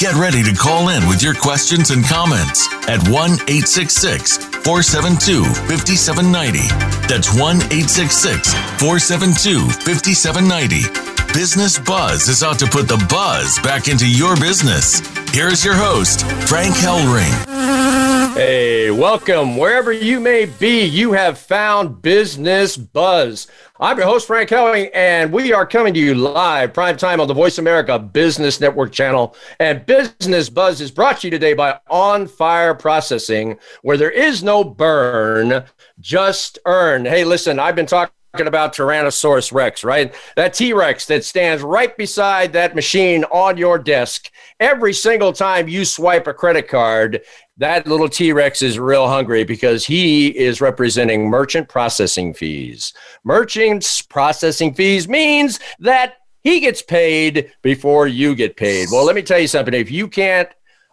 Get ready to call in with your questions and comments at 1 866 472 5790. That's 1 866 472 5790. Business Buzz is out to put the buzz back into your business. Here's your host, Frank Hellring. Hey, welcome. Wherever you may be, you have found Business Buzz. I'm your host, Frank Hellring, and we are coming to you live, prime time on the Voice America Business Network channel. And Business Buzz is brought to you today by On Fire Processing, where there is no burn, just earn. Hey, listen, I've been talking talking about Tyrannosaurus Rex, right? That T Rex that stands right beside that machine on your desk. Every single time you swipe a credit card, that little T Rex is real hungry because he is representing merchant processing fees. Merchants processing fees means that he gets paid before you get paid. Well, let me tell you something. If you can't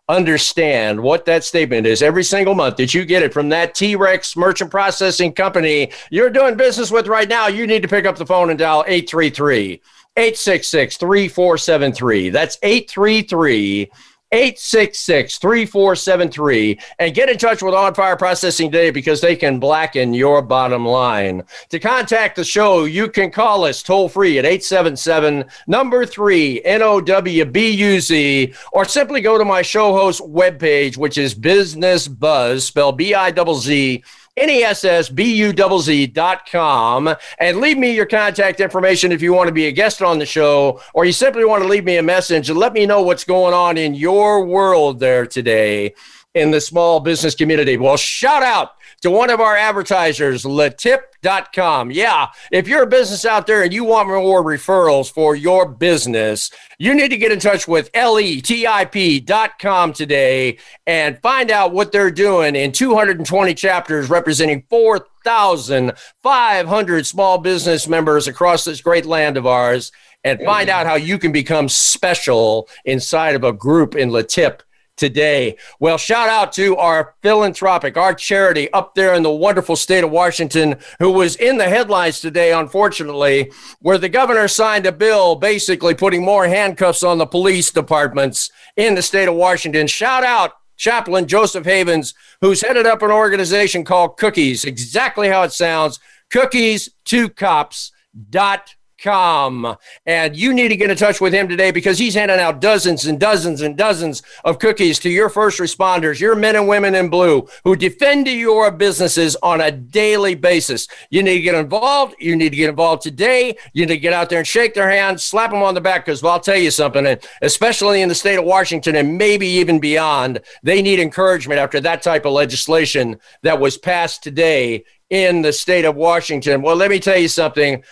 understand what that statement is every single month that you get it from that T Rex merchant processing company you're doing business with right now, you need to pick up the phone and dial 833 866 3473. That's 833 866 3473 and get in touch with On Fire Processing today because they can blacken your bottom line. To contact the show, you can call us toll free at 877 number 3 NOWBUZ or simply go to my show host webpage, which is Business Buzz, spelled B I Z Z N-E-S-S-B-U-Z-Z.com and leave me your contact information if you want to be a guest on the show or you simply want to leave me a message and let me know what's going on in your world there today in the small business community. Well, shout out to one of our advertisers, letip.com. Yeah, if you're a business out there and you want more referrals for your business, you need to get in touch with letip.com today and find out what they're doing in 220 chapters representing 4,500 small business members across this great land of ours and find out how you can become special inside of a group in Letip today. Well, shout out to our philanthropic, our charity up there in the wonderful state of Washington, who was in the headlines today, unfortunately, where the governor signed a bill basically putting more handcuffs on the police departments in the state of Washington. Shout out Chaplain Joseph Havens, who's headed up an organization called Cookies, exactly how it sounds, cookies to cops dot com. And you need to get in touch with him today because he's handing out dozens and dozens and dozens of cookies to your first responders, your men and women in blue who defend your businesses on a daily basis. You need to get involved. You need to get involved today. You need to get out there and shake their hands, slap them on the back because well, I'll tell you something, and especially in the state of Washington and maybe even beyond, they need encouragement after that type of legislation that was passed today in the state of Washington. Well, let me tell you something.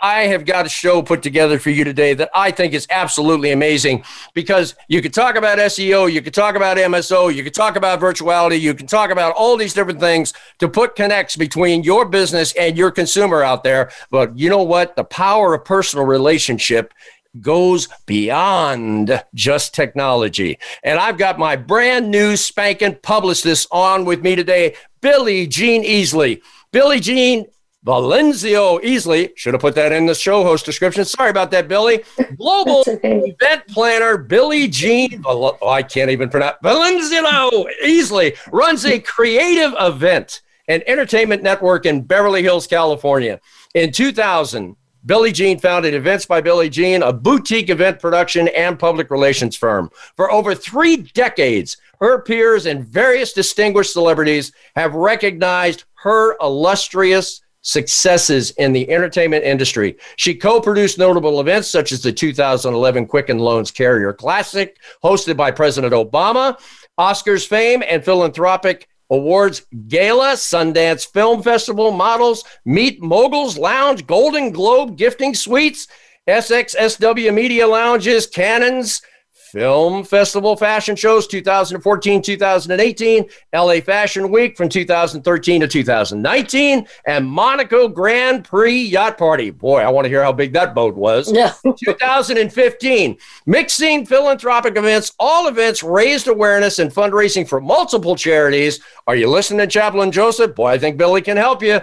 I have got a show put together for you today that I think is absolutely amazing because you could talk about SEO, you could talk about MSO, you could talk about virtuality, you can talk about all these different things to put connects between your business and your consumer out there. But you know what? The power of personal relationship goes beyond just technology. And I've got my brand new spanking publicist on with me today, Billy Jean Easley. Billy Jean Valenzio Easley, should have put that in the show host description. Sorry about that, Billy. Global okay. event planner Billy Jean, oh, I can't even pronounce, Valenzio Easley runs a creative event and entertainment network in Beverly Hills, California. In 2000, Billie Jean founded Events by Billie Jean, a boutique event production and public relations firm. For over three decades, her peers and various distinguished celebrities have recognized her illustrious successes in the entertainment industry. She co produced notable events such as the 2011 Quicken Loans Carrier Classic, hosted by President Obama, Oscars fame, and philanthropic awards gala, Sundance Film Festival models, Meet Moguls Lounge, Golden Globe gifting suites, SXSW Media Lounges, Cannes, Film Festival fashion shows 2014 2018, LA Fashion Week from 2013 to 2019, and Monaco Grand Prix Yacht Party. Boy, I want to hear how big that boat was. No. 2015, mixing philanthropic events, all events raised awareness and fundraising for multiple charities. Are you listening, Chaplain Joseph? Boy, I think Billy can help you.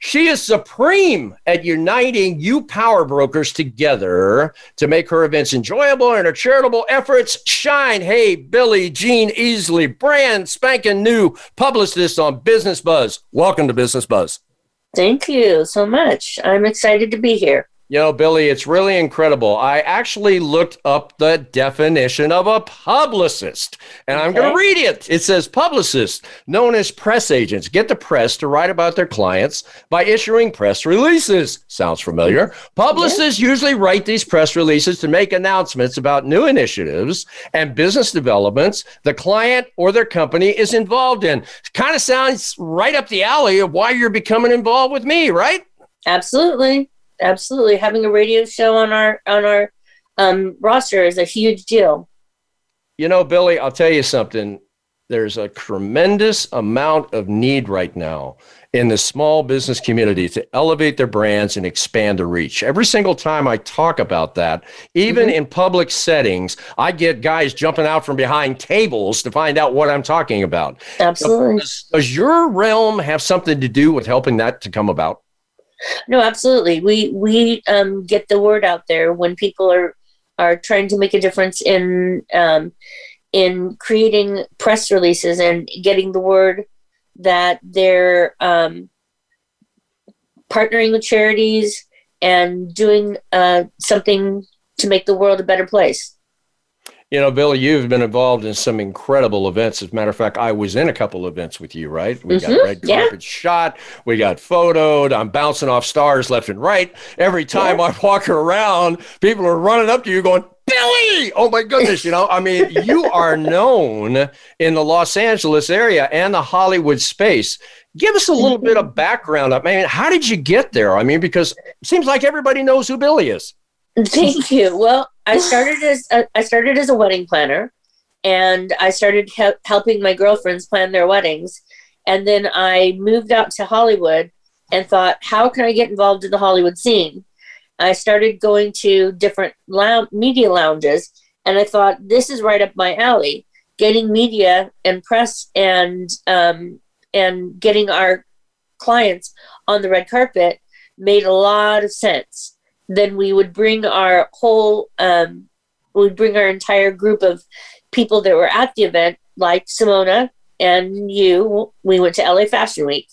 She is supreme at uniting you power brokers together to make her events enjoyable and her charitable efforts shine. Hey, Billy Jean Easley, brand spanking new publicist on Business Buzz. Welcome to Business Buzz. Thank you so much. I'm excited to be here. You know, Billy, it's really incredible. I actually looked up the definition of a publicist, and I'm going to read it. It says publicists, known as press agents, get the press to write about their clients by issuing press releases. Sounds familiar. Publicists usually write these press releases to make announcements about new initiatives and business developments the client or their company is involved in. Kind of sounds right up the alley of why you're becoming involved with me, right? Absolutely absolutely. Having a radio show on our on our um, roster is a huge deal. You know, Billy, I'll tell you something. There's a tremendous amount of need right now in the small business community to elevate their brands and expand the reach. Every single time I talk about that, even mm-hmm. in public settings, I get guys jumping out from behind tables to find out what I'm talking about. Absolutely. Does, does your realm have something to do with helping that to come about? No, absolutely. We we um, get the word out there when people are are trying to make a difference in um, in creating press releases and getting the word that they're um, partnering with charities and doing uh, something to make the world a better place. You know, Billy, you've been involved in some incredible events. As a matter of fact, I was in a couple events with you, right? We mm-hmm. got red carpet yeah. shot, we got photoed. I'm bouncing off stars left and right. Every time yeah. I walk around, people are running up to you going, Billy! Oh my goodness, you know, I mean, you are known in the Los Angeles area and the Hollywood space. Give us a little bit of mm-hmm. background. I mean, how did you get there? I mean, because it seems like everybody knows who Billy is. Thank you. Well, I started as a, I started as a wedding planner, and I started he- helping my girlfriends plan their weddings, and then I moved out to Hollywood and thought, how can I get involved in the Hollywood scene? I started going to different media lounges, and I thought this is right up my alley. Getting media and press and um, and getting our clients on the red carpet made a lot of sense then we would bring our whole um, we'd bring our entire group of people that were at the event like simona and you we went to la fashion week.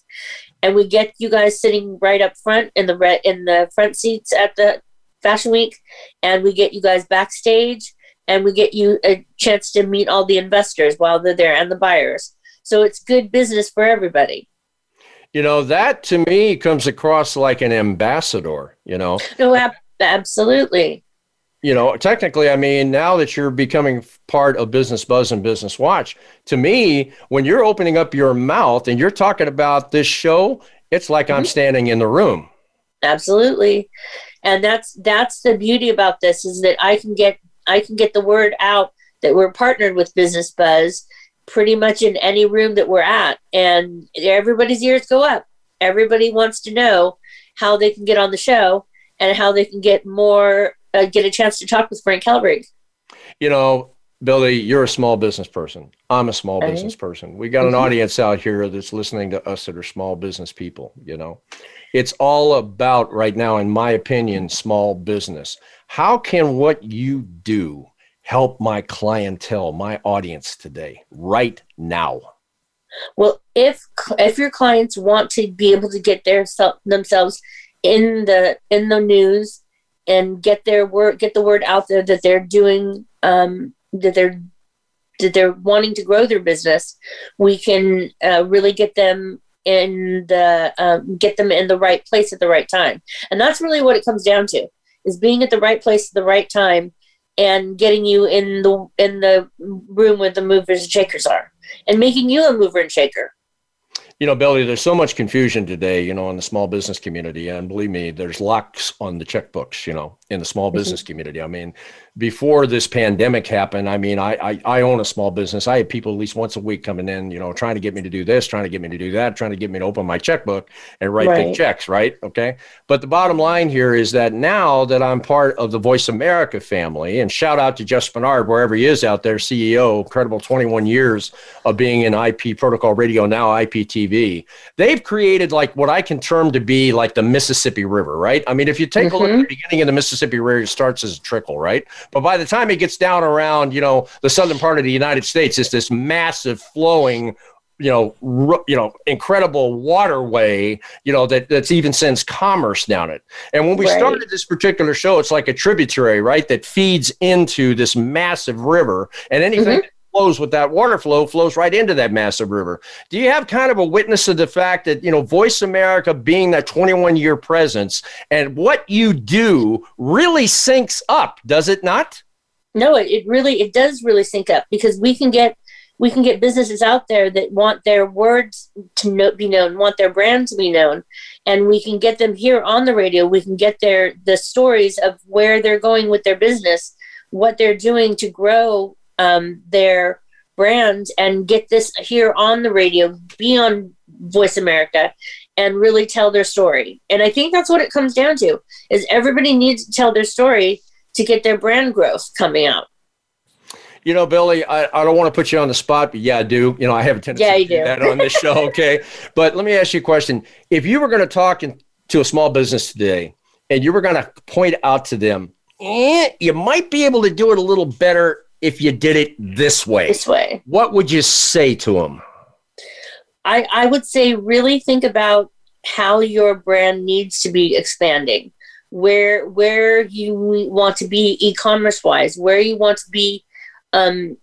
And we get you guys sitting right up front in the red in the front seats at the fashion week and we get you guys backstage and we get you a chance to meet all the investors while they're there and the buyers. So it's good business for everybody you know, that to me comes across like an ambassador, you know? No, ab- absolutely. You know, technically, I mean, now that you're becoming part of Business Buzz and Business Watch, to me, when you're opening up your mouth and you're talking about this show, it's like mm-hmm. I'm standing in the room. Absolutely. And that's that's the beauty about this is that I can get I can get the word out that we're partnered with Business Buzz pretty much in any room that we're at and everybody's ears go up. Everybody wants to know how they can get on the show and how they can get more uh, get a chance to talk with frank Hellring. you know billy you're a small business person. I'm a small business person. We got an mm-hmm. audience out here that's listening to us that are small business people you know. It's all about right now in my opinion small business. How can what you do help my clientele, my audience today, right now? Well, if if your clients want to be able to get their themselves in the in the news and get their word get the word out there that they're doing um, that they're that they're wanting to grow their business, we can uh, really get them in the um, get them in the right place at the right time, and that's really what it comes down to: is being at the right place at the right time and getting you in the in the room where the movers and shakers are and making you a mover and shaker. You know billy there's so much confusion today you know in the small business community and believe me there's locks on the checkbooks you know in the small business mm-hmm. community. I mean, before this pandemic happened, I mean, I, I, I own a small business. I had people at least once a week coming in, you know, trying to get me to do this, trying to get me to do that, trying to get me to open my checkbook and write right. big checks, right? Okay. But the bottom line here is that now that I'm part of the Voice America family, and shout out to Jeff Spenard, wherever he is out there, CEO, incredible 21 years of being in IP protocol radio, now IPTV. They've created like what I can term to be like the Mississippi River, right? I mean, if you take mm-hmm. a look at mm-hmm. the beginning of the Mississippi River, starts as a trickle, right? But by the time it gets down around, you know, the southern part of the United States, it's this massive flowing you know, r- you know, incredible waterway, you know, that that's even sends commerce down it. And when we right. started this particular show, it's like a tributary, right, that feeds into this massive river, and anything mm-hmm flows with that water flow flows right into that massive river. Do you have kind of a witness of the fact that, you know, Voice America being that 21 year presence and what you do really syncs up, does it not? No, it, it really, it does really sync up because we can get, we can get businesses out there that want their words to know, be known, want their brand to be known, and we can get them here on the radio. We can get their the stories of where they're going with their business, what they're doing to grow um, their brand and get this here on the radio, be on Voice America, and really tell their story. And I think that's what it comes down to: is everybody needs to tell their story to get their brand growth coming out. You know, Billy, I, I don't want to put you on the spot, but yeah, I do. You know, I have a tendency yeah, to do, do that on this show. Okay. but let me ask you a question. If you were going to talk in, to a small business today and you were going to point out to them, eh, you might be able to do it a little better if you did it this way? This way. What would you say to them? I, I would say really think about how your brand needs to be expanding where where you want to be e-commerce wise where you want to be um,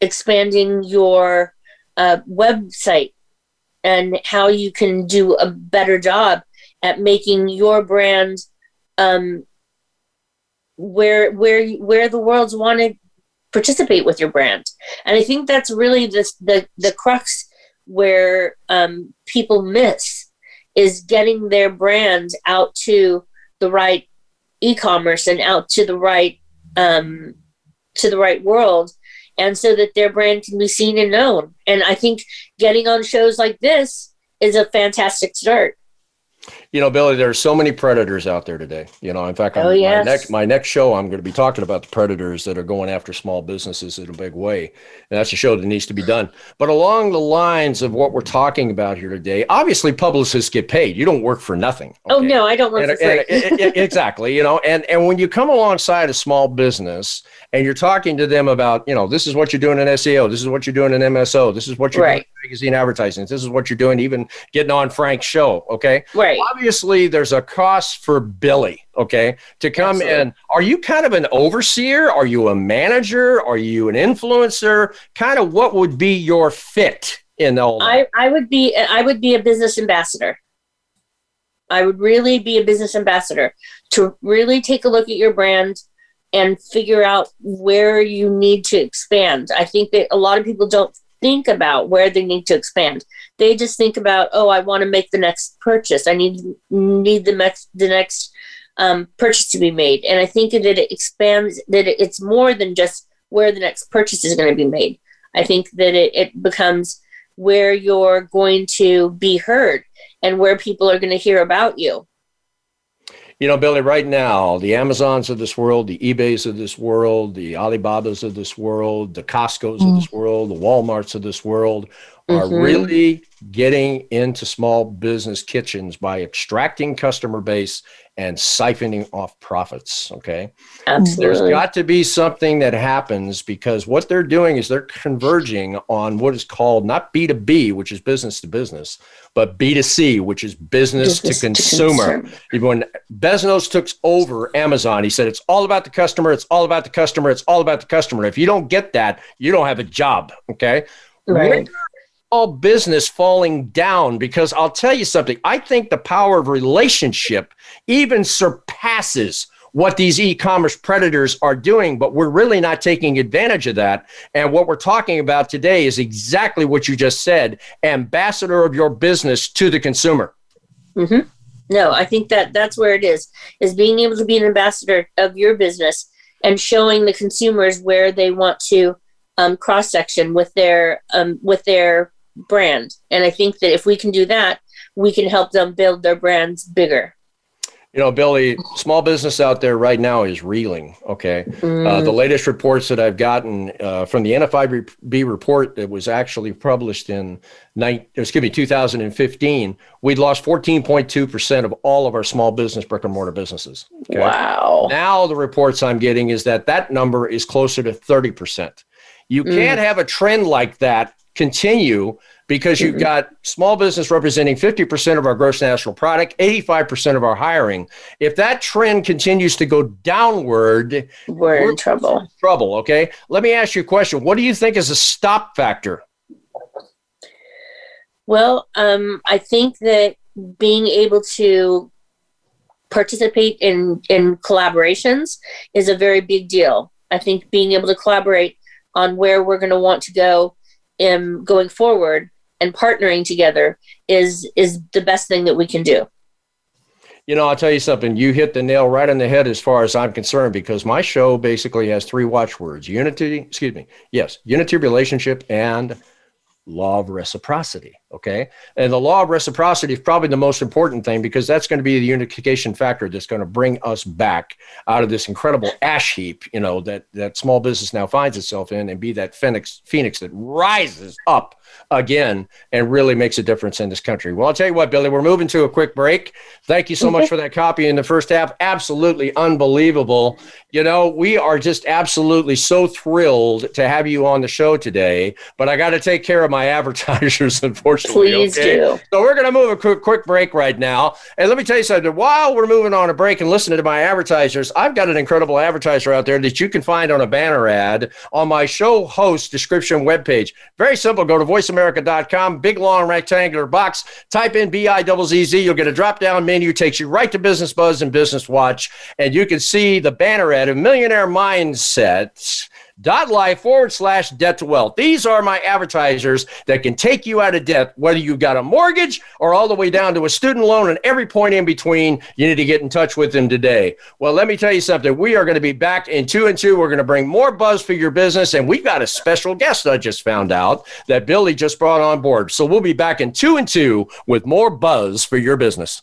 expanding your uh, website and how you can do a better job at making your brand um, where where where the world's wanted participate with your brand. And I think that's really the the, crux where um, people miss is getting their brand out to the right e-commerce and out to the right um, to the right world and so that their brand can be seen and known and i think getting on shows like this is a fantastic start you know, Billy, there are so many predators out there today. You know, in fact, oh, yes. my next my next show, I'm going to be talking about the predators that are going after small businesses in a big way, and that's a show that needs to be done. But along the lines of what we're talking about here today, obviously, publicists get paid. You don't work for nothing. Oh, okay? Oh no, I don't work and, for free. And, and, exactly. You know, and and when you come alongside a small business and you're talking to them about, you know, this is what you're doing in SEO, this is what you're doing in MSO, this is what you're right. doing in magazine advertising, this is what you're doing, even getting on Frank's show. Okay, right. Obviously there's a cost for Billy, okay, to come Absolutely. in. Are you kind of an overseer? Are you a manager? Are you an influencer? Kind of what would be your fit in all I, I would be I would be a business ambassador. I would really be a business ambassador to really take a look at your brand and figure out where you need to expand. I think that a lot of people don't think about where they need to expand. They just think about, oh, I want to make the next purchase. I need need the next the next um, purchase to be made. And I think that it expands that it's more than just where the next purchase is going to be made. I think that it, it becomes where you're going to be heard and where people are going to hear about you. You know, Billy, right now, the Amazons of this world, the eBays of this world, the Alibabas of this world, the Costco's mm. of this world, the Walmarts of this world are mm-hmm. really getting into small business kitchens by extracting customer base and siphoning off profits. Okay. Absolutely. There's got to be something that happens because what they're doing is they're converging on what is called not B2B, which is business to business, but B2C, which is business, business to consumer. To consumer. When Bezos took over Amazon, he said, It's all about the customer. It's all about the customer. It's all about the customer. If you don't get that, you don't have a job. Okay. Right all business falling down because I'll tell you something. I think the power of relationship even surpasses what these e-commerce predators are doing, but we're really not taking advantage of that. And what we're talking about today is exactly what you just said: ambassador of your business to the consumer. Mm-hmm. No, I think that that's where it is, is being able to be an ambassador of your business and showing the consumers where they want to um, cross section with their um, with their brand. And I think that if we can do that, we can help them build their brands bigger. You know, Billy, small business out there right now is reeling. Okay. Mm. Uh, the mm. latest reports that I've gotten uh, from the NFIB report that was actually published in, night, excuse me, 2015, we'd lost 14.2% of all of our small business brick and mortar businesses. Okay? Wow. Now, the reports I'm getting is that that number is closer to 30%. You mm. can't have a trend like that continue because you've mm-hmm. got small business representing 50% of our gross national product, 85% of our hiring. If that trend continues to go downward, we're, we're in trouble. In trouble, okay? Let me ask you a question. What do you think is a stop factor? Well, um, I think that being able to participate in in collaborations is a very big deal. I think being able to collaborate on where we're going to want to go in going forward and partnering together is is the best thing that we can do. You know, I'll tell you something. You hit the nail right on the head as far as I'm concerned because my show basically has three watchwords: unity, excuse me, yes, unity, relationship, and law of reciprocity. Okay. And the law of reciprocity is probably the most important thing because that's going to be the unification factor that's going to bring us back out of this incredible ash heap, you know, that, that small business now finds itself in and be that phoenix, phoenix that rises up again and really makes a difference in this country. Well, I'll tell you what, Billy, we're moving to a quick break. Thank you so much for that copy in the first half. Absolutely unbelievable. You know, we are just absolutely so thrilled to have you on the show today, but I got to take care of my advertisers, unfortunately. Please okay? do. So we're going to move a quick, quick break right now. And let me tell you something. While we're moving on a break and listening to my advertisers, I've got an incredible advertiser out there that you can find on a banner ad on my show host description webpage. Very simple. Go to voiceamerica.com, big long rectangular box. Type in B-I-Z-Z. You'll get a drop-down menu, takes you right to Business Buzz and Business Watch, and you can see the banner ad of Millionaire Mindsets dot life forward slash debt to wealth. These are my advertisers that can take you out of debt, whether you've got a mortgage or all the way down to a student loan and every point in between. You need to get in touch with them today. Well, let me tell you something. We are going to be back in two and two. We're going to bring more buzz for your business. And we've got a special guest I just found out that Billy just brought on board. So we'll be back in two and two with more buzz for your business.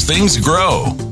things grow.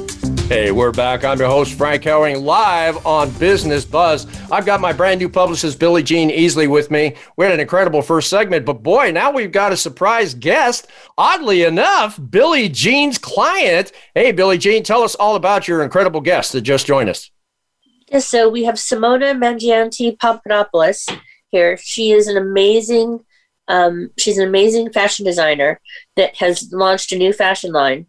Hey, we're back. I'm your host, Frank Hellring, live on Business Buzz. I've got my brand new publicist, Billie Jean Easley, with me. We had an incredible first segment, but boy, now we've got a surprise guest. Oddly enough, Billie Jean's client. Hey, Billie Jean, tell us all about your incredible guest that just joined us. Yes, so we have Simona Mangianti Papadopoulos here. She is an amazing, um, she's an amazing fashion designer that has launched a new fashion line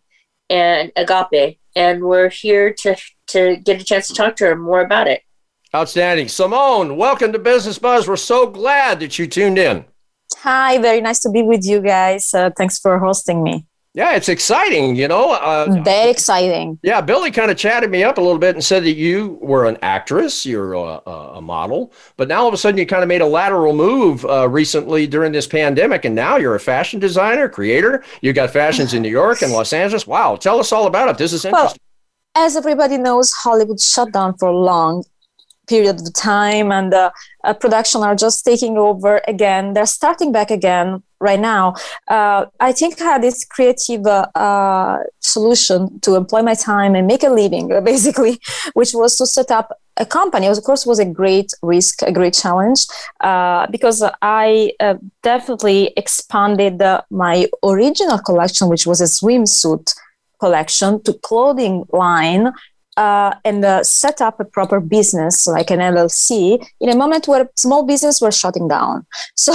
and Agape and we're here to to get a chance to talk to her more about it. Outstanding. Simone, welcome to Business Buzz. We're so glad that you tuned in. Hi, very nice to be with you guys. Uh, thanks for hosting me. Yeah, it's exciting, you know. Uh, Very exciting. Yeah, Billy kind of chatted me up a little bit and said that you were an actress, you're a, a model, but now all of a sudden you kind of made a lateral move uh, recently during this pandemic, and now you're a fashion designer, creator. You got fashions in New York and Los Angeles. Wow, tell us all about it. This is interesting. Well, as everybody knows, Hollywood shut down for a long period of time and uh, uh, production are just taking over again they're starting back again right now. Uh, i think i had this creative uh, uh, solution to employ my time and make a living basically which was to set up a company. Of course was a great risk a great challenge uh, because i definitely expanded my original collection which was a swimsuit collection to clothing line uh, and uh, set up a proper business like an LLC in a moment where small business were shutting down. So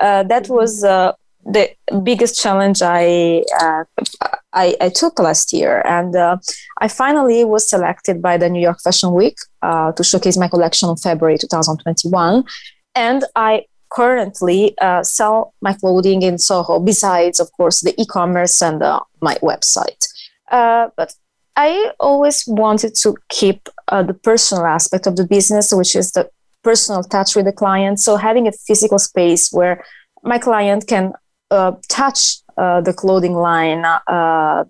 uh, that mm-hmm. was uh, the biggest challenge I, uh, I, I took last year, and uh, I finally was selected by the New York Fashion Week to showcase my collection in February 2021, and I currently sell my clothing in Soho. Besides, of course, the e-commerce and my website. but I always wanted to keep uh, the personal aspect of the business, which is the personal touch with the client. So having a physical space where my client can uh, touch uh, the clothing line, uh,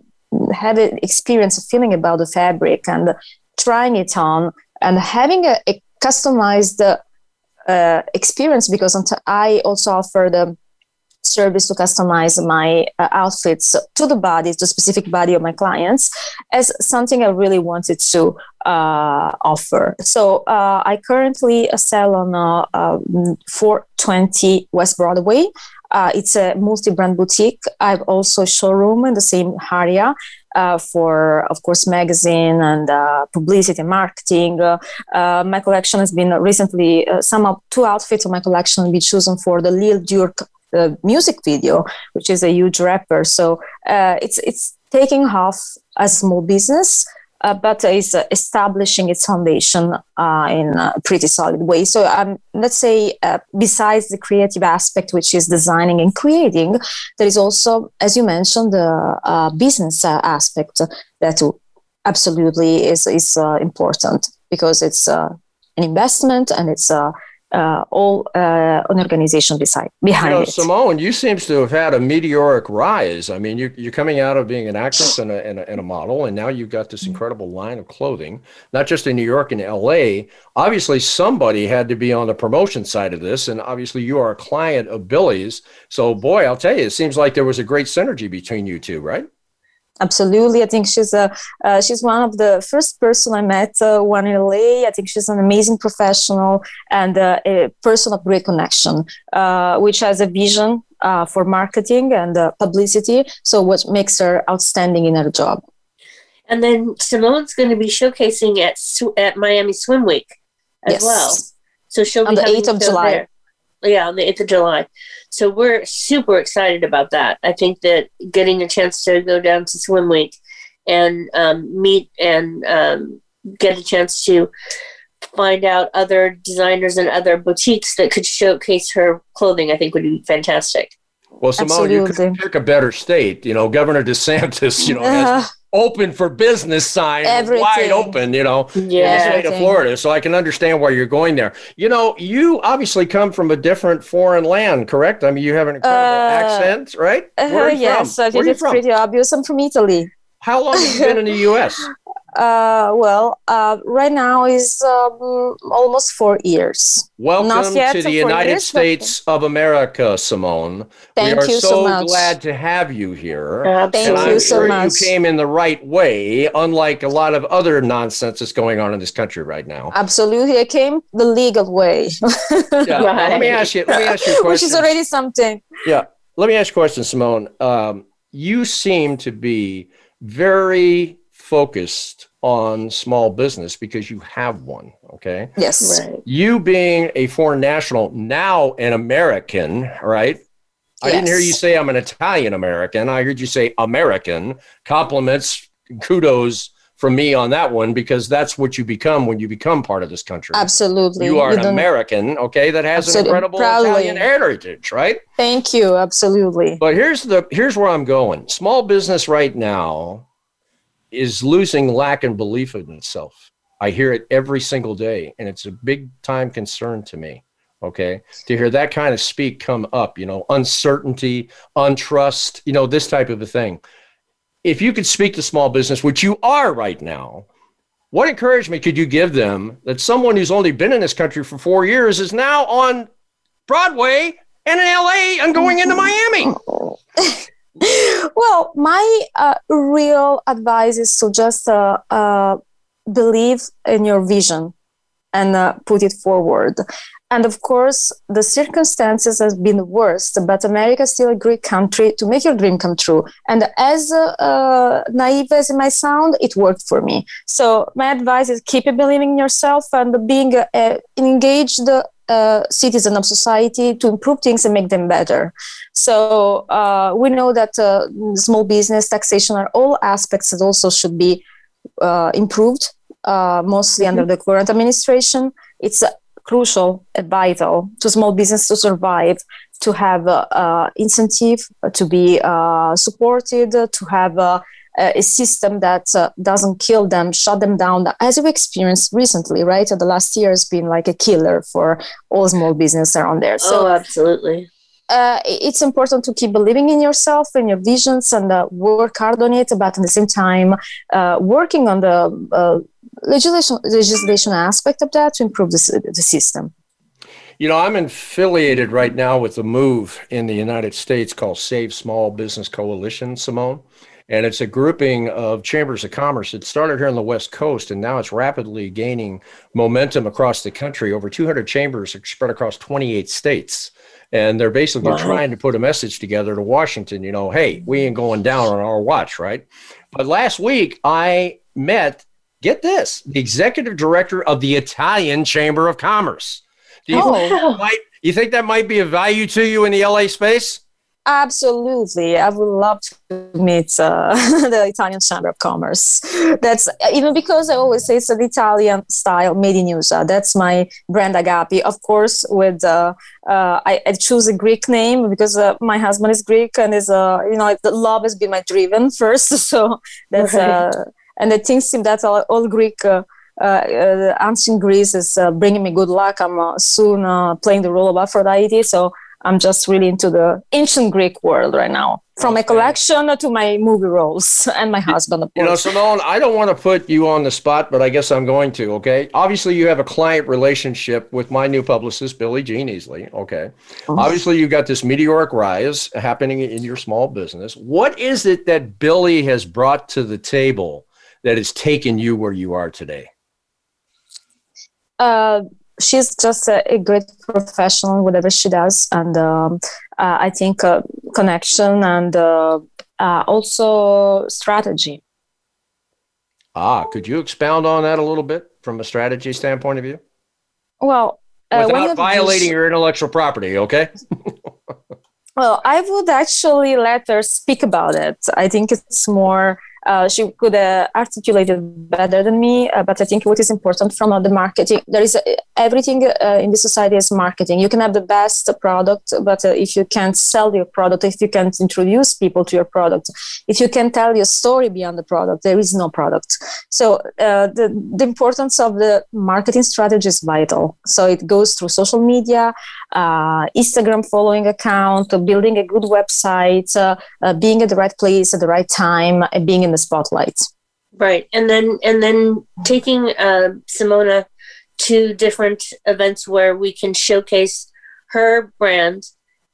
have an experience of feeling about the fabric and trying it on, and having a, a customized uh, experience because I also offer the service to customize my uh, outfits to the body, to specific body of my clients, as something I really wanted to uh, offer. So uh, I currently sell on uh, um, 420 West Broadway. Uh, it's a multi-brand boutique. I've also a showroom in the same area. Uh, for, of course, magazine and uh, publicity and marketing. Uh, my collection has been recently, some of two outfits of my collection will be chosen for the Lil Durk the music video, which is a huge rapper. So uh, it's it's taking off a small business, uh, but is uh, establishing its foundation uh, in a pretty solid way. So um, let's say uh, besides the creative aspect, which is designing and creating, there is also, as you mentioned, the uh, business aspect that absolutely is is important because it's an investment and it's a uh, all uh, an organization beside behind you know, it. Simone, you seems to have had a meteoric rise. I mean, you, you're coming out of being an actress and a, and a, and a model, and now you've got this mm-hmm. incredible line of clothing, not just in New York and L.A. Obviously, somebody had to be on the promotion side of this, and obviously, you are a client of Billy's. So, boy, I'll tell you, it seems like there was a great synergy between you two, right? Absolutely i think she's a uh, she's one of the first person i met uh, one in la i think she's an amazing professional and uh, a person of great connection uh, which has a vision uh, for marketing and uh, publicity. So, what makes her outstanding in her job. And then Simone's going to be showcasing at at Miami Swim Week as yes. well. So she'll be on the eighth of July. There. Yeah, on the eighth of July. So we're super excited about that. I think that getting a chance to go down to Swim Week and um, meet and um, get a chance to find out other designers and other boutiques that could showcase her clothing, I think would be fantastic. Well, Simone, Absolutely. you could pick a better state. You know, Governor DeSantis, you know, has open for business sign Everything. wide open, you know, yeah. in the state of Florida. So I can understand why you're going there. You know, you obviously come from a different foreign land, correct? I mean, you have an incredible uh, accent, right? Uh, Where are you yes, from? I think it's pretty obvious. I'm from Italy. How long have you been in the U.S.? Uh, well, uh, right now is um, almost four years. Welcome to the United years, States but... of America, Simone. Thank we are you so, so much. glad to have you here. Uh, thank and you I'm so sure much. You came in the right way, unlike a lot of other nonsense that's going on in this country right now. Absolutely, I came the legal way. yeah. Right. Let me ask you. Let me ask you a question. Which is already something. Yeah. Let me ask you a question, Simone. Um, you seem to be very focused on small business because you have one. Okay. Yes. Right. You being a foreign national, now an American, right? Yes. I didn't hear you say I'm an Italian American. I heard you say American. Compliments, kudos from me on that one because that's what you become when you become part of this country. Absolutely. You are you an American, okay, that has an incredible Proudly. Italian heritage, right? Thank you. Absolutely. But here's the here's where I'm going. Small business right now is losing lack and belief in itself. I hear it every single day, and it's a big time concern to me. Okay. To hear that kind of speak come up, you know, uncertainty, untrust, you know, this type of a thing. If you could speak to small business, which you are right now, what encouragement could you give them that someone who's only been in this country for four years is now on Broadway and in LA and going into Miami? well, my uh, real advice is to just uh, uh, believe in your vision and uh, put it forward. And of course, the circumstances have been the worst, but America is still a great country to make your dream come true. And as uh, naive as it might sound, it worked for me. So my advice is keep believing in yourself and being uh, engaged uh, citizen of society to improve things and make them better. So uh, we know that uh, small business taxation are all aspects that also should be uh, improved, uh, mostly mm-hmm. under the current administration. It's uh, crucial and vital to small business to survive, to have incentive, to be supported, to have a system that uh, doesn't kill them, shut them down, as we experienced recently, right? The last year has been like a killer for all small business around there. So, oh, absolutely. Uh, it's important to keep believing in yourself and your visions and uh, work hard on it, but at the same time, uh, working on the uh, legislation legislation aspect of that to improve the, the system. You know, I'm affiliated right now with a move in the United States called Save Small Business Coalition, Simone. And it's a grouping of chambers of commerce. It started here on the West Coast, and now it's rapidly gaining momentum across the country. Over 200 chambers are spread across 28 states. And they're basically wow. trying to put a message together to Washington, you know, hey, we ain't going down on our watch, right? But last week, I met, get this, the executive director of the Italian Chamber of Commerce. Do you, oh. might, you think that might be of value to you in the LA space? Absolutely, I would love to meet uh, the Italian Chamber of Commerce. That's even because I always say it's an Italian style made in USA. That's my brand Agapi. Of course, with uh, uh, I, I, choose a Greek name because uh, my husband is Greek and is uh, you know the love has been my driven first. So that's right. Uh, and the things seem that all, all Greek. Uh, uh, ancient Greece is bringing me good luck. I'm soon playing the role of Aphrodite, so I'm just really into the ancient Greek world right now, from okay. a collection to my movie roles and my husband. Of course. You know, Simone, I don't want to put you on the spot, but I guess I'm going to. Okay, obviously you have a client relationship with my new publicist, Billy Jean Easley. Okay, mm-hmm. obviously you've got this meteoric rise happening in your small business. What is it that Billy has brought to the table that has taken you where you are today? Uh, she's just a, a, great professional, whatever she does, and um, uh, I think uh, connection and uh, uh, also strategy. Ah, could you expound on that a little bit from a strategy standpoint of view? Well, uh, without violating your intellectual property, okay? well, I would actually let her speak about it. I think it's more uh, she could uh, articulate it better than me. Uh, but I think what is important from the marketing, there is uh, everything uh, in the society is marketing. You can have the best product, but if you can't sell your product, if you can't introduce people to your product, if you can tell your story beyond the product, there is no product. So the the importance of the marketing strategy is vital. So it goes through social media, Instagram following account, building a good website, being at the right place at the right time, being in the spotlight right. And then and then taking uh, simona to different events where we can showcase her brand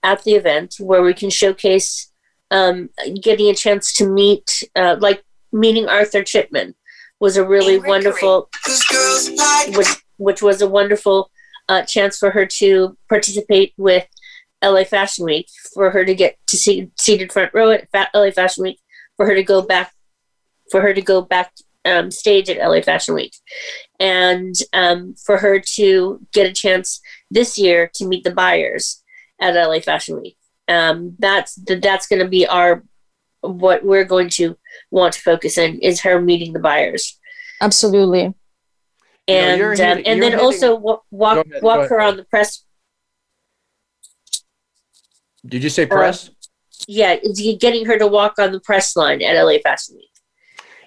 at the event where we can showcase um, getting a chance to meet uh, like meeting arthur chipman was a really wonderful which, which was a wonderful uh, chance for her to participate with LA Fashion Week, for her to get to see seated front row at LA Fashion Week, for her to go back for her to go back um, stage at LA Fashion Week, and um, for her to get a chance this year to meet the buyers at LA Fashion Week. Um, that's that's going to be our what we're going to want to focus in is her meeting the buyers. Absolutely. And um, and then hitting, also walk walk, ahead, walk her on the press. Did you say press? Uh, yeah, getting her to walk on the press line at LA Fashion Week.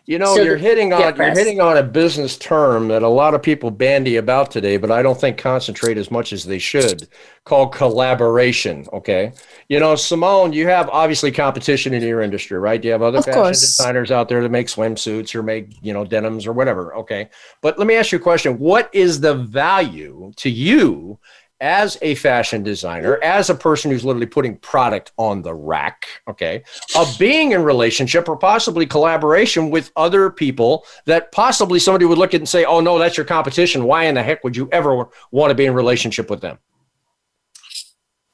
You know, so you're hitting on you're hitting on a business term that a lot of people bandy about today, but I don't think concentrate as much as they should. Called collaboration. Okay, you know, Simone, you have obviously competition in your industry, right? You have other of fashion course. designers out there that make swimsuits or make you know denims or whatever. Okay, but let me ask you a question: What is the value to you as a fashion designer, as a person who's literally putting product on the rack, okay, of being in relationship or possibly collaboration with other people that possibly somebody would look at and say, oh, no, that's your competition. Why in the heck would you ever want to be in relationship with them?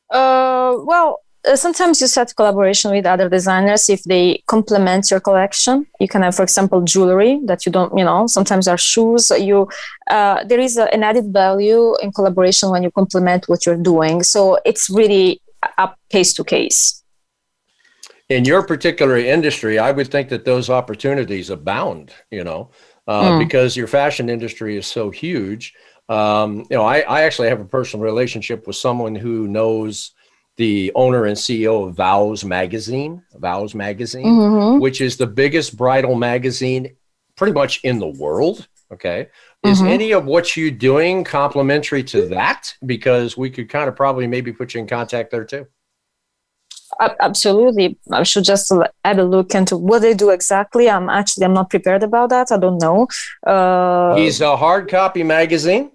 Uh, well, uh, sometimes you set collaboration with other designers if they complement your collection. You can have for example jewelry that you don't you know sometimes are shoes. You uh, there is a, an added value in collaboration when you complement what you're doing. So it's really up case to case. In your particular industry i would think that those opportunities abound you know uh, mm. because your fashion industry is so huge. Um, you know I, I actually have a personal relationship with someone who knows the owner and CEO of Vows Magazine, Vows Magazine, mm-hmm. which is the biggest bridal magazine pretty much in the world. Okay. Is mm-hmm. any of what you're doing complementary to that? Because we could kind of probably maybe put you in contact there too. Absolutely. I should just add a look into what they do exactly. I'm actually I'm not prepared about that. I don't know. Uh, He's a hard copy magazine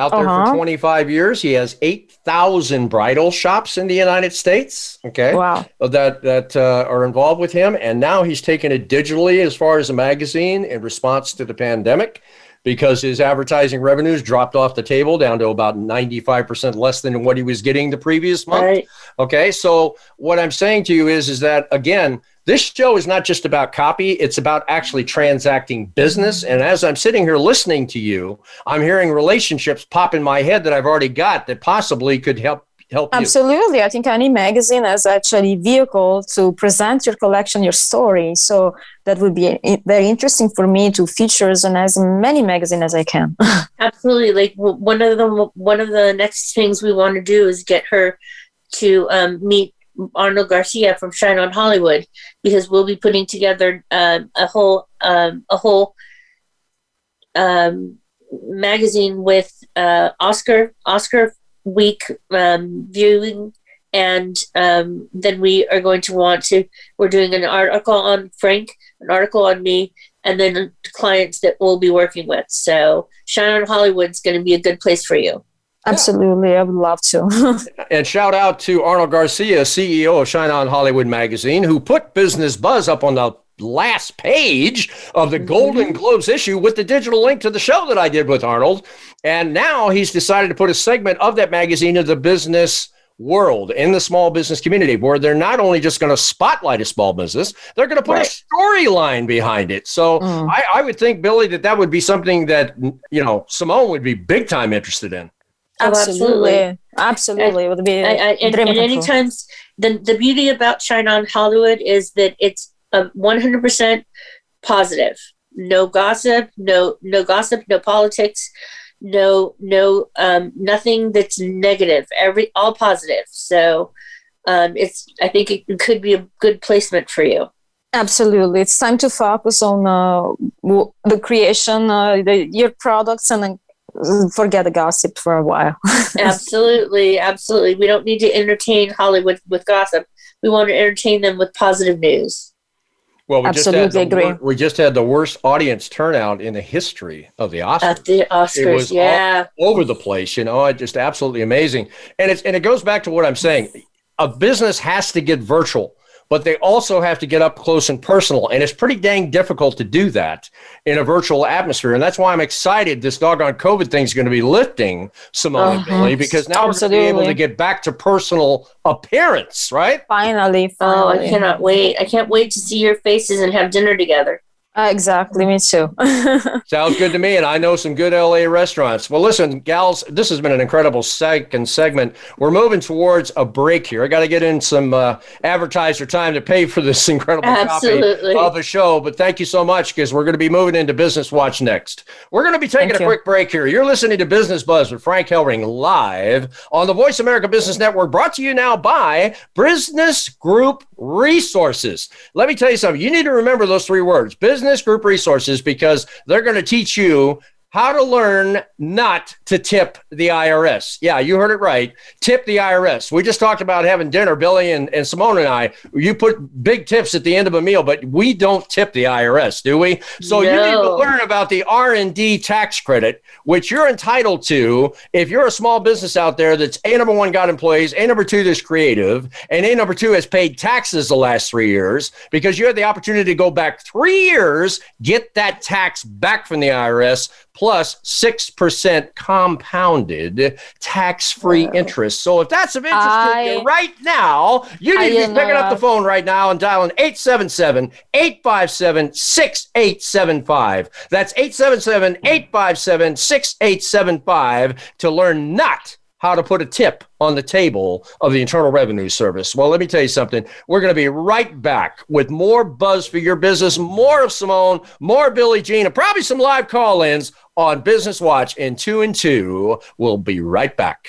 out there uh-huh. for 25 years. He has 8,000 bridal shops in the United States. Okay. Wow. That, that uh, are involved with him. And now he's taken it digitally as far as a magazine in response to the pandemic because his advertising revenues dropped off the table down to about 95% less than what he was getting the previous month. Right. Okay. So what I'm saying to you is, is that again, this show is not just about copy, it's about actually transacting business. And as I'm sitting here listening to you, I'm hearing relationships pop in my head that I've already got that possibly could help help absolutely you. i think any magazine has actually vehicle to present your collection your story so that would be very interesting for me to feature in as many magazines as i can absolutely like one of the one of the next things we want to do is get her to um, meet Arnold Garcia from Shine On Hollywood because we'll be putting together uh, a whole um, a whole um, magazine with uh, Oscar Oscar week um, viewing, and um, then we are going to want to. We're doing an article on Frank, an article on me, and then clients that we'll be working with. So Shine On Hollywood is going to be a good place for you. Absolutely, I would love to. and shout out to Arnold Garcia, CEO of Shine On Hollywood magazine, who put Business Buzz up on the last page of the Golden Mm-hmm. Globes issue with the digital link to the show that I did with Arnold. And now he's decided to put a segment of that magazine into the business world in the small business community where they're not only just going to spotlight a small business they're going to put Right. a storyline behind it so Mm. I, I would think billy that that would be something that you know simone would be big time interested in Oh, absolutely. absolutely, absolutely, it would be I, I, and, and true. anytime the the beauty about Shine On Hollywood is that it's um, 100% positive. No gossip, no no gossip, no politics, no no um, nothing that's negative. Every all positive. So um, it's I think it could be a good placement for you. Absolutely, it's time to focus on uh, w- the creation, uh, the, your products, and then forget the gossip for a while. absolutely, absolutely. We don't need to entertain Hollywood with gossip. We want to entertain them with positive news. well we Absolutely just had the, agree. wor- we just had the worst audience turnout in the history of the oscars At the Oscars, was all- yeah. over the place. You know, it just absolutely amazing. And it's and it goes back to what I'm saying. A business has to get virtual, but they also have to get up close and personal. And it's pretty dang difficult to do that in a virtual atmosphere. And that's why I'm excited this doggone COVID thing is going to be lifting Simone and Uh-huh. Billy because now we're going to be able to get back to personal appearance, right? finally, Oh, I cannot wait. I can't wait to see your faces and have dinner together. Uh, exactly, me too. Sounds good to me, and I know some good LA restaurants. Well, listen, gals, this has been an incredible second segment. We're moving towards a break here. I got to get in some uh, advertiser time to pay for this incredible Absolutely. copy of a show. But thank you so much because we're going to be moving into Business Watch next. We're going to be taking Thank a you. quick break here. You're listening to Business Buzz with Frank Hellring live on the Voice America Business Network, brought to you now by Business Group Resources. Let me tell you something. You need to remember those three words Business Group Resources because they're going to teach you how to learn not to tip the IRS. Yeah, you heard it right. Tip the IRS. We just talked about having dinner, Billy and, and Simone and I. You put big tips at the end of a meal, but we don't tip the IRS, do we? So you need to learn about the R&D tax credit, which you're entitled to if you're a small business out there that's A number one got employees, A number two that's creative, and A number two has paid taxes the last three years because you had the opportunity to go back three years, get that tax back from the IRS plus 6% compounded tax-free interest. So if that's of interest to you right now, you I need to be picking up the phone right now and dialing 877-857-6875. That's 877-857-6875 to learn not how to put a tip on the table of the Internal Revenue Service. Well, let me tell you something. We're going to be right back with more buzz for your business, more of Simone, more Billie Jean, and probably some live call-ins on Business Watch in 2 and 2. We'll be right back.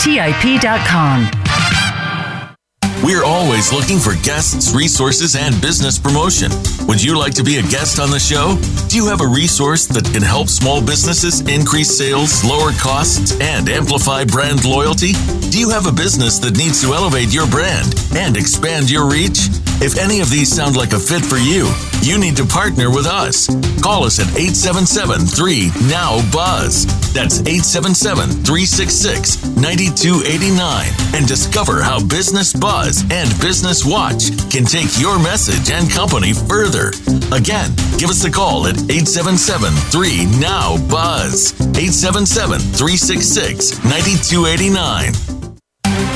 T I P.com. We're always looking for guests, resources, and business promotion. Would you like to be a guest on the show? Do you have a resource that can help small businesses increase sales, lower costs, and amplify brand loyalty? Do you have a business that needs to elevate your brand and expand your reach? If any of these sound like a fit for you, you need to partner with us. Call us at 877 3 Now Buzz. That's 877 366 9289 and discover how Business Buzz and Business Watch can take your message and company further. Again, give us a call at 877 3 Now Buzz. 877 366 9289.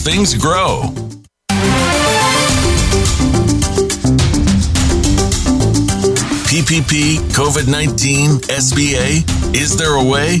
things grow. PPP, COVID 19, SBA? Is there a way?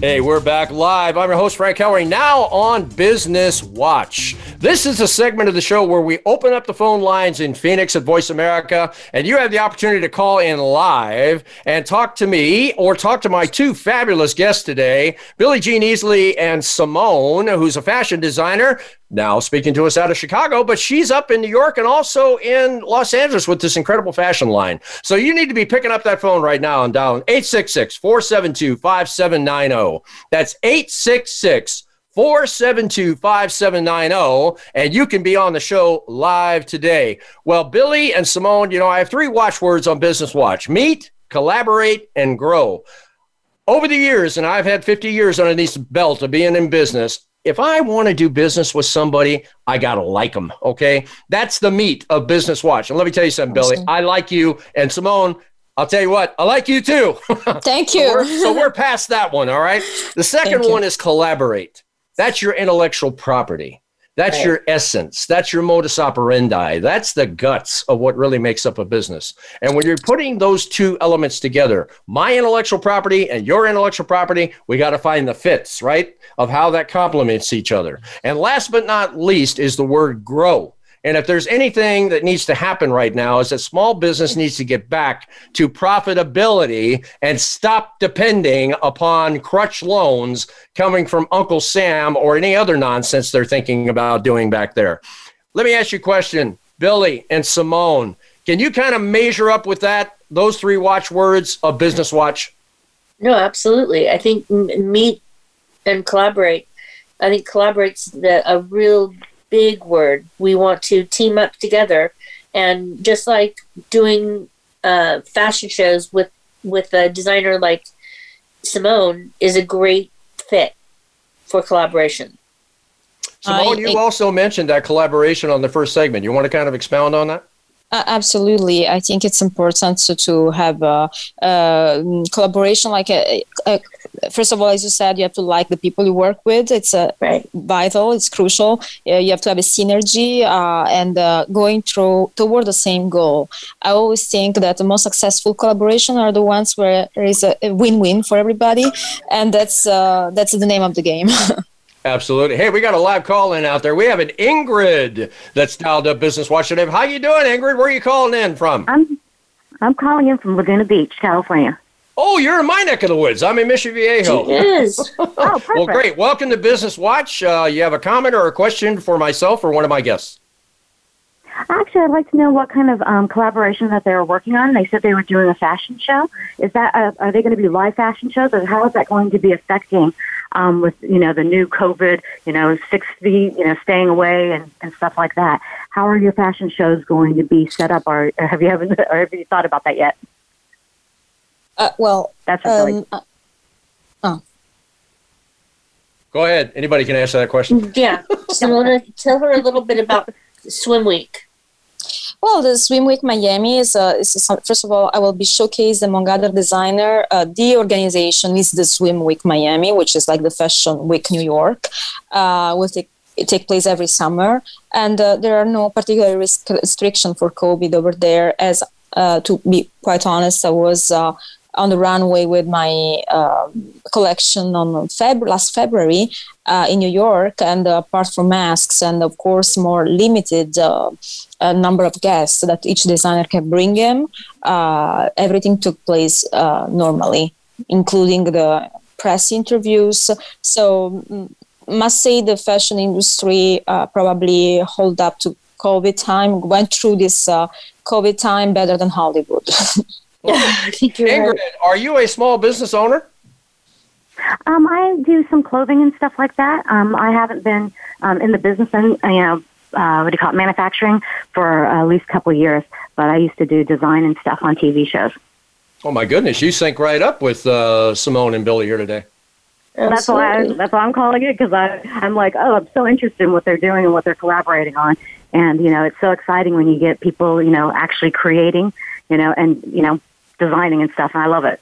Hey, we're back live. I'm your host, Frank Hellring, now on Business Watch. This is a segment of the show where we open up the phone lines in Phoenix at Voice America, and you have the opportunity to call in live and talk to me or talk to my two fabulous guests today, Billie Jean Easley and Simone, who's a fashion designer now speaking to us out of Chicago, but she's up in New York and also in Los Angeles with this incredible fashion line. So you need to be picking up that phone right now and dialing 866 472 5790. That's 866 472 5790, and you can be on the show live today. Well, Billy and Simone, you know, I have three watchwords on Business Watch meet, collaborate, and grow. Over the years, and I've had 50 years underneath the belt of being in business, if I want to do business with somebody, I got to like them. Okay. That's the meat of Business Watch. And let me tell you something, Billy, I like you. And Simone, I'll tell you what, I like you too. Thank you. so, we're, so we're past that one. All right. The second one is collaborate. That's your intellectual property. That's right. your essence. That's your modus operandi. That's the guts of what really makes up a business. And when you're putting those two elements together, my intellectual property and your intellectual property, we got to find the fits, right? Of how that complements each other. And last but not least is the word grow. And if there's anything that needs to happen right now, is that small business needs to get back to profitability and stop depending upon crutch loans coming from Uncle Sam or any other nonsense they're thinking about doing back there. Let me ask you a question, Billy and Simone. Can you kind of measure up with that, those three watchwords of Business Watch? No, absolutely. I think meet and collaborate. I think collaborate's the, a real big word. We want to team up together, and just like doing uh, fashion shows with with a designer like Simone is a great fit for collaboration. Simone, you also mentioned that collaboration on the first segment. You want to kind of expound on that? Uh, absolutely, I think it's important to, to have a, a collaboration. Like, a, a, first of all, as you said, you have to like the people you work with. It's uh, right. vital. It's crucial. Uh, you have to have a synergy uh, and uh, going through toward the same goal. I always think that the most successful collaboration are the ones where there is a, win-win for everybody, and that's uh, that's the name of the game. Absolutely. Hey, we got a live call in out there. We have an Ingrid that's dialed up Business Watch today. How you doing, Ingrid? Where are you calling in from? I'm I'm calling in from Laguna Beach, California. Oh, you're in my neck of the woods. I'm in Mission Viejo. She is. oh, perfect. well, great. Welcome to Business Watch. Uh, you have a comment or a question for myself or one of my guests? Actually, I'd like to know what kind of um, collaboration that they were working on. They said they were doing a fashion show. Is that uh, are they going to be live fashion shows, or how is that going to be affecting um, with you know the new COVID, you know six feet, you know staying away and, and stuff like that? How are your fashion shows going to be set up, or, or have you haven't or have you thought about that yet? Uh, well, that's um, uh, oh. Go ahead. Anybody can answer that question. Yeah. So, want to tell her a little bit about Swim Week. Well, the Swim Week Miami is, uh, is first of all, I will be showcased among other designer. Uh, the organization is the Swim Week Miami, which is like the Fashion Week New York. Uh, will take take place every summer, and uh, there are no particular risk restriction for COVID over there. As uh, to be quite honest, I was uh, on the runway with my uh, collection on last February uh, in New York, and uh, apart from masks and of course more limited uh, uh, number of guests that each designer can bring in, uh, everything took place normally, including the press interviews. So mm, must say the fashion industry probably hold up to COVID time, went through this COVID time better than Hollywood. Ingrid, are you a small business owner? Um, I do some clothing and stuff like that. Um, I haven't been um, in the business and you know uh, what do you call it, manufacturing for at least a couple of years. But I used to do design and stuff on TV shows. Oh my goodness, you sync right up with uh, Simone and Billy here today. That's why I, that's why I'm calling it because I'm like oh I'm so interested in what they're doing and what they're collaborating on, and you know it's so exciting when you get people you know actually creating, you know, and you know designing and stuff, and I love it.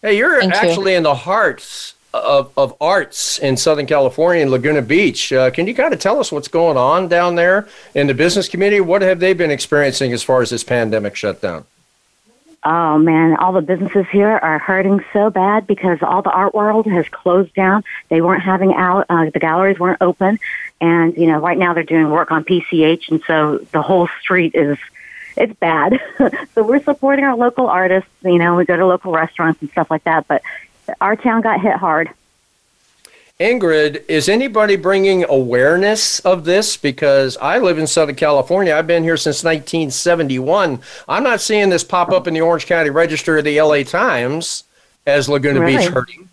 Hey, you're Thank actually you. in the hearts of, of arts in Southern California in Laguna Beach. Uh, can you kind of tell us what's going on down there in the business community? What have they been experiencing as far as this pandemic shutdown? Oh man, all the businesses here are hurting so bad because all the art world has closed down. They weren't having out, uh, the galleries weren't open, and you know right now they're doing work on PCH, and so the whole street is it's bad. so we're supporting our local artists. You know, we go to local restaurants and stuff like that. But our town got hit hard. Ingrid, is anybody bringing awareness of this? Because I live in Southern California. I've been here since 1971. I'm not seeing this pop up in the Orange County Register or the LA Times as Laguna really? Beach hurting.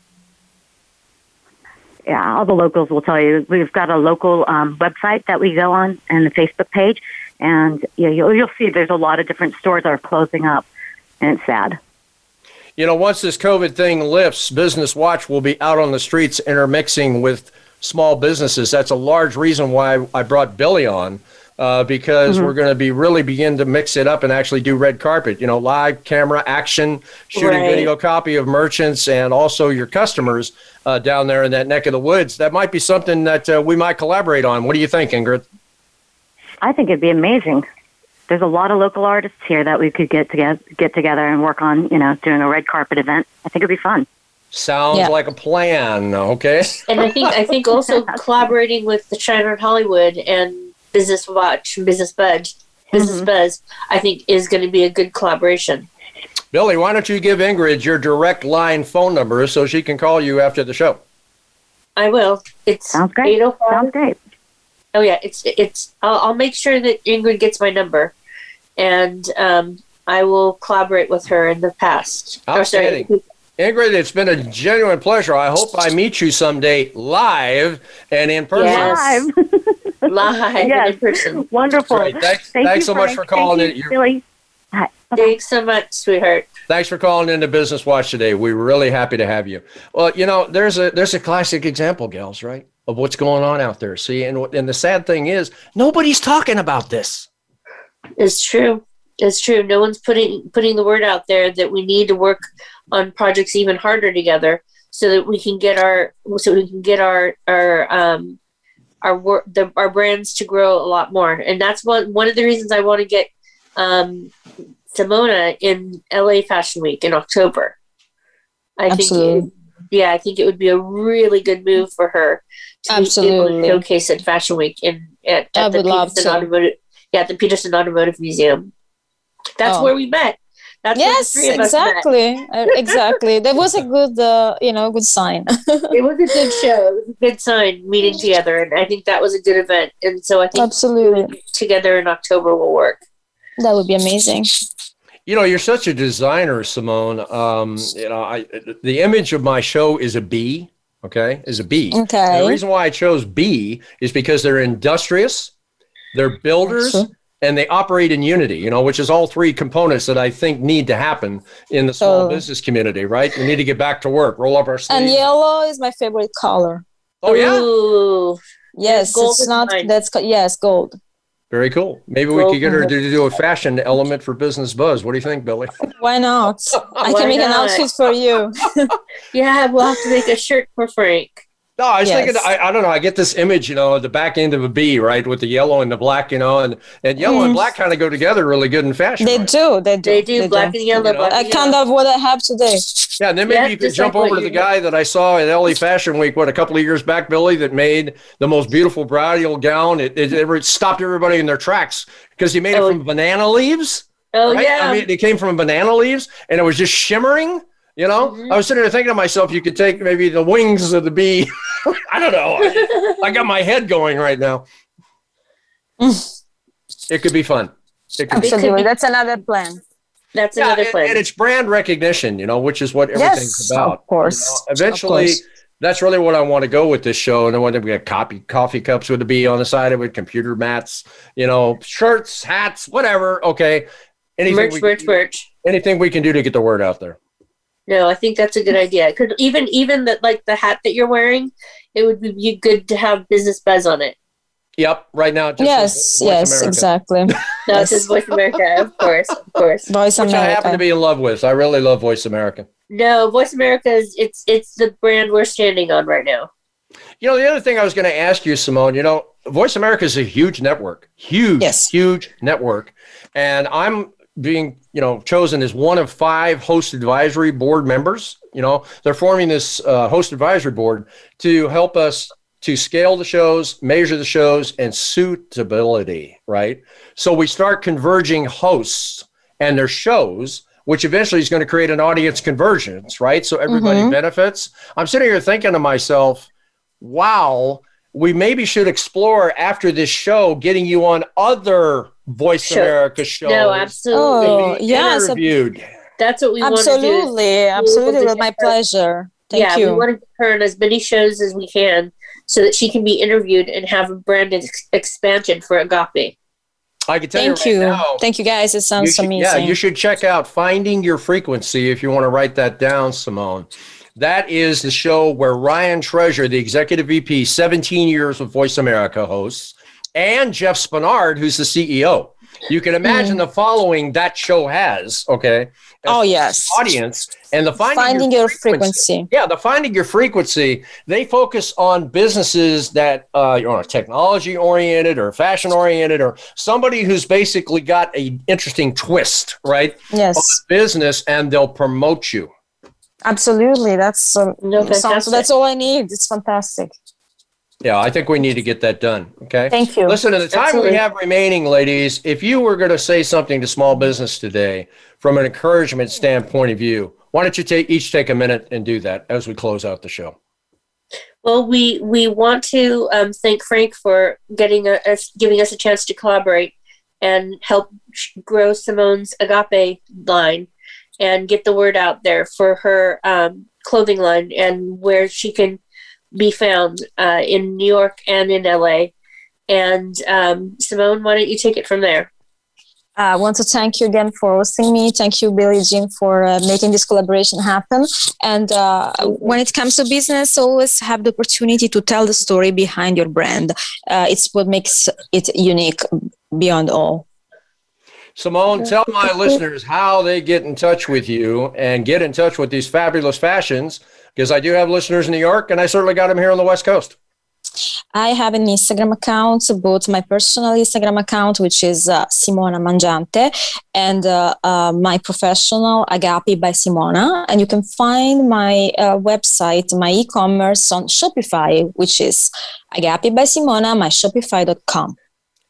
Yeah, all the locals will tell you. We've got a local um, website that we go on and the Facebook page, and yeah, you'll, you'll see there's a lot of different stores that are closing up, and it's sad. You know, once this COVID thing lifts, Business Watch will be out on the streets intermixing with small businesses. That's a large reason why I brought Billy on. Uh, because mm-hmm. we're going to be really begin to mix it up and actually do red carpet. You know, live camera action, shooting right. video copy of merchants and also your customers uh, down there in that neck of the woods. That might be something that uh, we might collaborate on. What do you think, Ingrid? I think it'd be amazing. There's a lot of local artists here that we could get together, get together and work on, you know, doing a red carpet event. I think it'd be fun. Sounds yeah. like a plan. Okay. And I think I think also collaborating with the Shine On Hollywood and Business Watch and Business Buzz, Business mm-hmm. Buzz, I think is going to be a good collaboration. Billy, why don't you give Ingrid your direct line phone number so she can call you after the show? I will. It's Sounds great. Sounds great. Oh yeah, it's it's. I'll, I'll make sure that Ingrid gets my number, and um, I will collaborate with her in the past. Outstanding. Ingrid, it's been a genuine pleasure. I hope I meet you someday live and in person. Yes. Live. live yes. in person. Wonderful. Thanks, Thank thanks so much for calling Thank you, Billy. Thanks so much, sweetheart. Thanks for calling into Business Watch today. We're really happy to have you. Well, you know, there's a there's a classic example, gals, right? Of what's going on out there. See, and and the sad thing is nobody's talking about this. It's true. It's true. No one's putting putting the word out there that we need to work on projects even harder together so that we can get our so we can get our our um our work the, our brands to grow a lot more. And that's one one of the reasons I want to get um Simona in LA Fashion Week in October. I Absolutely. think yeah, I think it would be a really good move for her to Absolutely. showcase at Fashion Week in at, at the Petersen Automotive yeah, the Petersen Automotive Museum. That's oh. where we met. That's yes, exactly, uh, exactly. That was a good, uh, you know, good sign. it was a good show. It was a good sign meeting together, and I think that was a good event. And so I think absolutely together in October will work. That would be amazing. You know, you're such a designer, Simone. Um, you know, I the image of my show is a bee. Okay, is a bee. Okay. And the reason why I chose B is because they're industrious, they're builders, and they operate in unity. You know, which is all three components that I think need to happen in the small oh. business community. Right? We need to get back to work. Roll up our sleeves. And yellow is my favorite color. Oh yeah. Ooh. Yes, gold it's not. Mine. That's yes, gold. Very cool. Maybe we could get her to do a fashion element for Business Buzz. What do you think, Billy? Why not? I can make not? an outfit for you. yeah, we'll have to make a shirt for Frank. No, I was Yes. thinking. I, I don't know. I get this image, you know, of the back end of a bee, right, with the yellow and the black, you know, and and yellow and Mhm. black kind of go together really good in fashion. They right? do. They do. They do black and yellow. You know? black Uh, kind yellow. of what I have today. Yeah, and then maybe Yeah, you can just jump like over to the you- guy that I saw at LA Fashion Week, what a couple of years back, Billy, that made the most beautiful bridal gown. It, it, it stopped everybody in their tracks because he made it Oh. from banana leaves. Oh right? yeah. I mean, it came from banana leaves, and it was just shimmering. You know, Mhm. I was sitting there thinking to myself, you could take maybe the wings of the bee. I don't know. I, I got my head going right now. it could be fun. It could be That's another plan. That's yeah, another and, plan. and it's brand recognition, you know, which is what everything's Yes, about. of course. you know. Of Eventually, course. that's really what I want to go with this show. And I want to get coffee coffee cups with a bee on the side of it, computer mats, you know, shirts, hats, whatever. Okay, anything merch, we, merch, merch. anything we can do to get the word out there. No, I think that's a good idea. Could even even that like the hat that you're wearing, it would be good to have business buzz on it. Yep, right now. just Yes, Voice yes, America, exactly. No, Yes. it says Voice America, of course, of course. Voice Which I happen to be in love with. I really love Voice America. No, Voice America is it's it's the brand we're standing on right now. You know, the other thing I was going to ask you, Simone, you know, Voice America is a huge network, huge, Yes. huge network. And I'm being, you know, chosen as one of five host advisory board members. You know, they're forming this uh, host advisory board to help us to scale the shows, measure the shows, and suitability, right? So we start converging hosts and their shows, which eventually is going to create an audience convergence, right? So everybody Mhm. benefits. I'm sitting here thinking to myself, wow, we maybe should explore after this show getting you on other Voice Sure. America shows. No, absolutely. Oh, be yes, interviewed. That's what we want to do. Absolutely, absolutely. my pleasure. Thank you. yeah, you. we want to get her on as many shows as we can so that she can be interviewed and have a brand ex- expansion for Agape. I can tell Thank you, you. right now, Thank you, guys. It you sounds should- amazing. Yeah, you should check out Finding Your Frequency if you want to write that down, Simone. That is the show where Ryan Treasure, the executive VP, 17 years with Voice America hosts, and Jeff Spenard, who's the CEO. You can imagine the following that show has, okay? oh, yes. Audience and the Finding, Finding your frequency. Yeah, the finding your frequency. They focus on businesses that uh, are technology oriented or fashion oriented or somebody who's basically got a interesting twist, right? Yes, Business, and they'll promote you. Absolutely. That's um, No, sounds, fantastic. that's all I need. It's fantastic. Yeah, I think we need to get that done. Okay. Thank you. Listen, in the time Absolutely. we have remaining, ladies, if you were going to say something to small business today from an encouragement standpoint of view, why don't you take each take a minute and do that as we close out the show? Well, we we want to um, thank Frank for getting us giving us a chance to collaborate and help grow Simone's Agape line and get the word out there for her um, clothing line and where she can be found uh, in New York and in LA. And um, Simone, why don't you take it from there? I want to thank you again for hosting me. Thank you, Billie Jean, for uh, making this collaboration happen. And uh, when it comes to business, always have the opportunity to tell the story behind your brand. Uh, it's what makes it unique beyond all. Simone, tell my listeners how they get in touch with you and get in touch with these fabulous fashions because I do have listeners in New York and I certainly got them here on the West Coast. I have an Instagram account, both my personal Instagram account, which is uh, Simona Mangiante, and uh, uh, my professional Agape by Simona. And you can find my uh, website, my e-commerce on Shopify, which is Agape by Simona, my Shopify.com.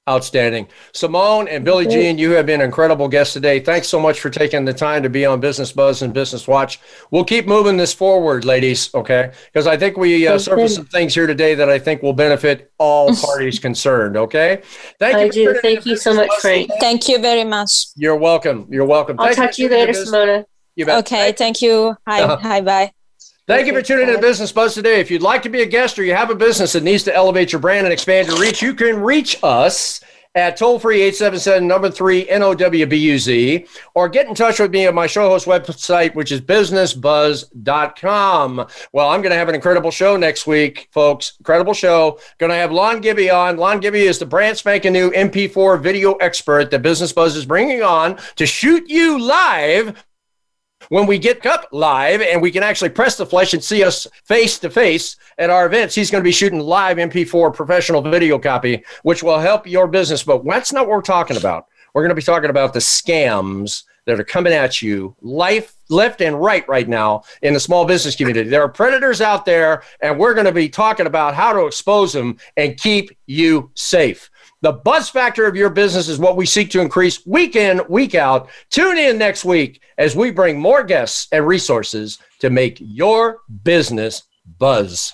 Outstanding. Simone and Billie Jean, you have been incredible guests today. Thanks so much for taking the time to be on Business Buzz and Business Watch. We'll keep moving this forward, ladies, okay? Because I think we uh, surfaced some things here today that I think will benefit all parties concerned, okay? Thank I you. for do. Thank you so much, Frank. today. Thank you very much. You're welcome. You're welcome. I'll Thank talk to you for tuning later, in to Simona. You bet. Okay, thank you. Hi, Uh-huh. hi, bye. Thank you for tuning in to. Business Buzz today. If you'd like to be a guest or you have a business that needs to elevate your brand and expand your reach, you can reach us at toll free 877 number three NOWBUZ or get in touch with me at my show host website, which is bizznessbuzz.com. Well, I'm going to have an incredible show next week, folks. Incredible show. Going to have Lon Gibby on. Lon Gibby is the brand spanking new MP4 video expert that Business Buzz is bringing on to shoot you live when we get up live and we can actually press the flesh and see us face to face at our events, he's going to be shooting live MP4 professional video copy, which will help your business. But that's not what we're talking about. We're going to be talking about the scams that are coming at you life left and right right now in the small business community. There are predators out there, and we're going to be talking about how to expose them and keep you safe. The buzz factor of your business is what we seek to increase week in, week out. Tune in next week as we bring more guests and resources to make your business buzz.